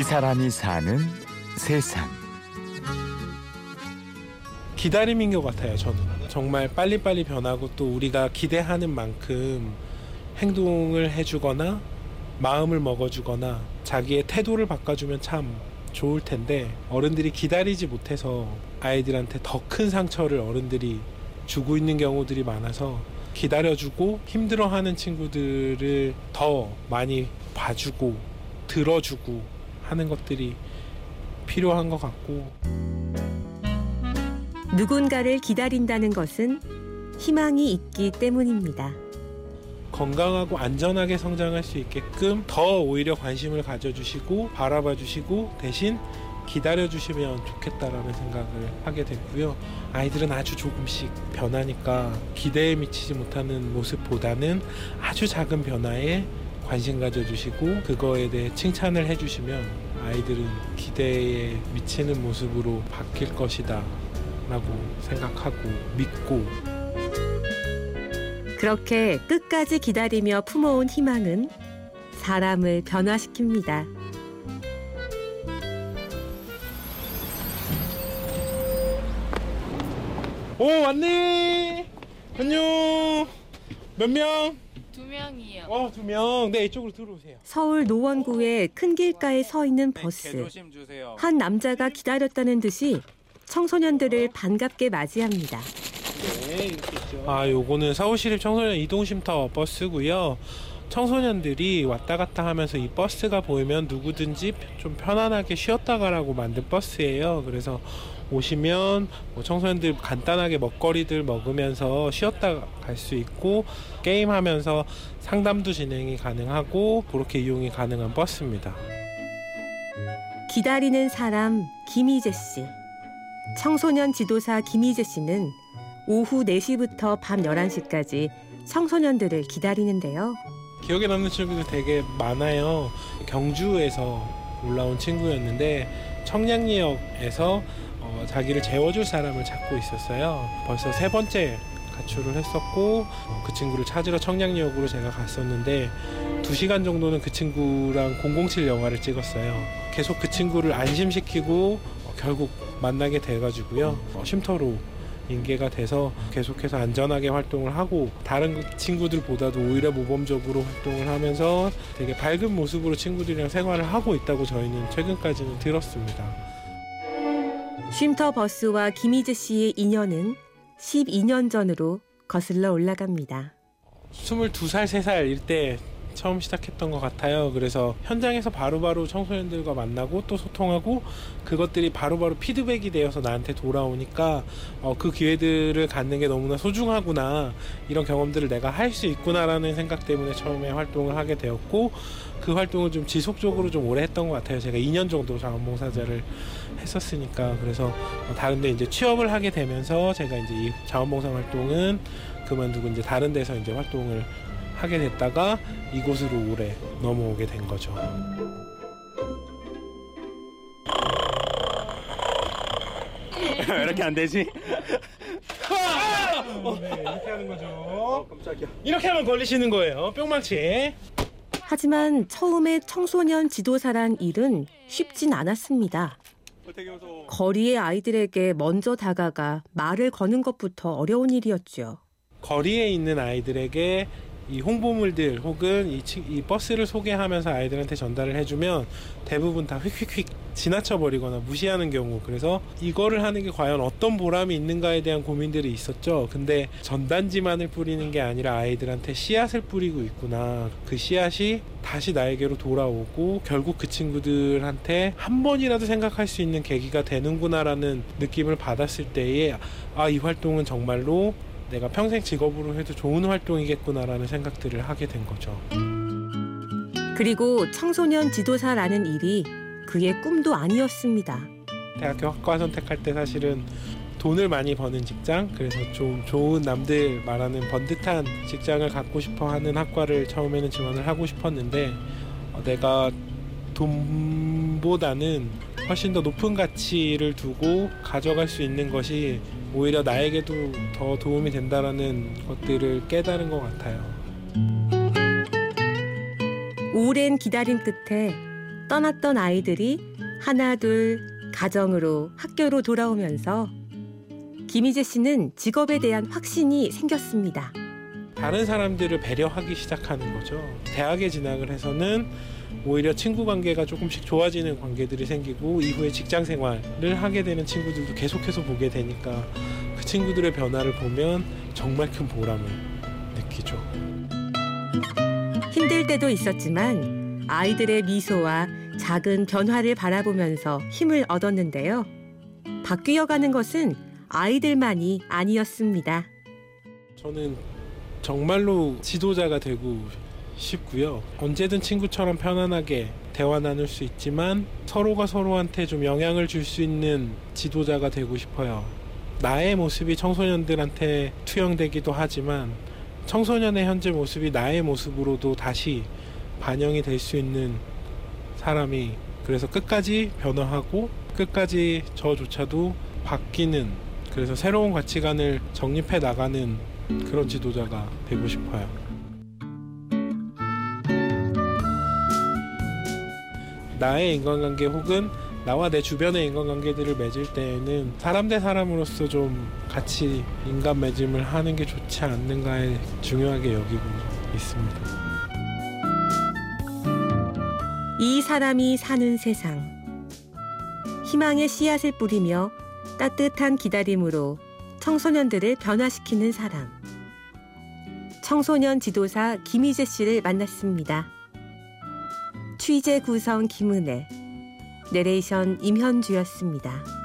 이 사람이 사는 세상. 기다림인 것 같아요, 저는. 정말 빨리빨리 변하고 또 우리가 기대하는 만큼 행동을 해주거나 마음을 먹어주거나 자기의 태도를 바꿔주면 참 좋을 텐데 어른들이 기다리지 못해서 아이들한테 더 큰 상처를 어른들이 주고 있는 경우들이 많아서 기다려주고 힘들어하는 친구들을 더 많이 봐주고 들어주고 하는 것들이 필요한 것 같고 누군가를 기다린다는 것은 희망이 있기 때문입니다. 건강하고 안전하게 성장할 수 있게끔 더 오히려 관심을 가져주시고 바라봐 주시고 대신 기다려 주시면 좋겠다라는 생각을 하게 됐고요. 아이들은 아주 조금씩 변하니까 기대에 미치지 못하는 모습보다는 아주 작은 변화에 관심 가져주시고 그거에 대해 칭찬을 해주시면 아이들은 기대에 미치는 모습으로 바뀔 것이다 라고 생각하고 믿고 그렇게 끝까지 기다리며 품어온 희망은 사람을 변화시킵니다. 오 왔네 안녕 몇 명? 두 명이요. 어 두 명. 네 이쪽으로 들어오세요. 서울 노원구의 큰 길가에 서 있는 네, 버스. 한 남자가 기다렸다는 듯이 청소년들을 반갑게 맞이합니다. 네 이렇게 있죠. 아 요거는 서울시립 청소년 이동쉼터 버스고요. 청소년들이 왔다 갔다 하면서 이 버스가 보이면 누구든지 좀 편안하게 쉬었다 가라고 만든 버스예요. 그래서 오시면 뭐 청소년들 간단하게 먹거리들 먹으면서 쉬었다 갈 수 있고 게임하면서 상담도 진행이 가능하고 그렇게 이용이 가능한 버스입니다. 기다리는 사람 김희재 씨. 청소년 지도사 김희재 씨는 오후 4시부터 밤 11시까지 청소년들을 기다리는데요. 기억에 남는 친구들 되게 많아요. 경주에서 올라온 친구였는데 청량리역에서 어, 자기를 재워줄 사람을 찾고 있었어요. 벌써 세 번째 가출을 했었고 어, 그 친구를 찾으러 청량리역으로 제가 갔었는데 두 시간 정도는 그 친구랑 007 영화를 찍었어요. 계속 그 친구를 안심시키고 어, 결국 만나게 돼가지고요. 어, 쉼터로 인계가 돼서 계속해서 안전하게 활동을 하고 다른 친구들보다도 오히려 모범적으로 활동을 하면서 되게 밝은 모습으로 친구들이랑 생활을 하고 있다고 저희는 최근까지는 들었습니다. 쉼터 버스와 김희재 씨의 인연은 12년 전으로 거슬러 올라갑니다. 22살, 3살일 때 처음 시작했던 것 같아요. 그래서 현장에서 바로바로 청소년들과 만나고 또 소통하고 그것들이 바로 바로 피드백이 되어서 나한테 돌아오니까 어, 그 기회들을 갖는 게 너무나 소중하구나 이런 경험들을 내가 할 수 있구나라는 생각 때문에 처음에 활동을 하게 되었고 그 활동을 좀 지속적으로 좀 오래 했던 것 같아요. 제가 2년 정도 자원봉사자를 했었으니까 그래서 어, 다른데 이제 취업을 하게 되면서 제가 이제 이 자원봉사 활동은 그만두고 이제 다른 데서 이제 활동을 하게 됐다가 이곳으로 올해 넘어오게 된 거죠. 이렇게 안 되지? 네, 이렇게 하는 거죠. 깜짝이야. 이렇게 하면 걸리시는 거예요. 뿅망치. 하지만 처음에 청소년 지도사란 일은 쉽진 않았습니다. 거리의 아이들에게 먼저 다가가 말을 거는 것부터 어려운 일이었죠. 거리에 있는 아이들에게 이 홍보물들 혹은 이, 치- 이 버스를 소개하면서 아이들한테 전달을 해주면 대부분 다 휙휙휙 지나쳐 버리거나 무시하는 경우. 그래서 이거를 하는 게 과연 어떤 보람이 있는가에 대한 고민들이 있었죠. 근데 전단지만을 뿌리는 게 아니라 아이들한테 씨앗을 뿌리고 있구나. 그 씨앗이 다시 나에게로 돌아오고 결국 그 친구들한테 한 번이라도 생각할 수 있는 계기가 되는구나라는 느낌을 받았을 때에 아 이 활동은 정말로 내가 평생 직업으로 해도 좋은 활동이겠구나라는 생각들을 하게 된 거죠. 그리고 청소년 지도사라는 일이 그의 꿈도 아니었습니다. 대학교 학과 선택할 때 사실은 돈을 많이 버는 직장, 그래서 좀 좋은 남들 말하는 번듯한 직장을 갖고 싶어 하는 학과를 처음에는 지원을 하고 싶었는데 어, 내가 돈보다는 훨씬 더 높은 가치를 두고 가져갈 수 있는 것이 오히려 나에게도 더 도움이 된다라는 것들을 깨달은 것 같아요. 오랜 기다림 끝에 떠났던 아이들이 하나 둘 가정으로 학교로 돌아오면서 김희재 씨는 직업에 대한 확신이 생겼습니다. 다른 사람들을 배려하기 시작하는 거죠. 대학에 진학을 해서는 오히려 친구 관계가 조금씩 좋아지는 관계들이 생기고 이후에 직장 생활을 하게 되는 친구들도 계속해서 보게 되니까 그 친구들의 변화를 보면 정말 큰 보람을 느끼죠. 힘들 때도 있었지만 아이들의 미소와 작은 변화를 바라보면서 힘을 얻었는데요. 바뀌어가는 것은 아이들만이 아니었습니다. 저는 정말로 지도자가 되고 싶고요. 언제든 친구처럼 편안하게 대화 나눌 수 있지만 서로가 서로한테 좀 영향을 줄 수 있는 지도자가 되고 싶어요. 나의 모습이 청소년들한테 투영되기도 하지만 청소년의 현재 모습이 나의 모습으로도 다시 반영이 될 수 있는 사람이 그래서 끝까지 변화하고 끝까지 저조차도 바뀌는 그래서 새로운 가치관을 정립해 나가는 그런 지도자가 되고 싶어요. 나의 인간관계 혹은 나와 내 주변의 인간관계들을 맺을 때에는 사람 대 사람으로서 좀 같이 인간 맺음을 하는 게 좋지 않는가에 중요하게 여기고 있습니다. 이 사람이 사는 세상. 희망의 씨앗을 뿌리며 따뜻한 기다림으로 청소년들을 변화시키는 사람. 청소년 지도사 김희재 씨를 만났습니다. 취재 구성 김은혜, 내레이션 임현주였습니다.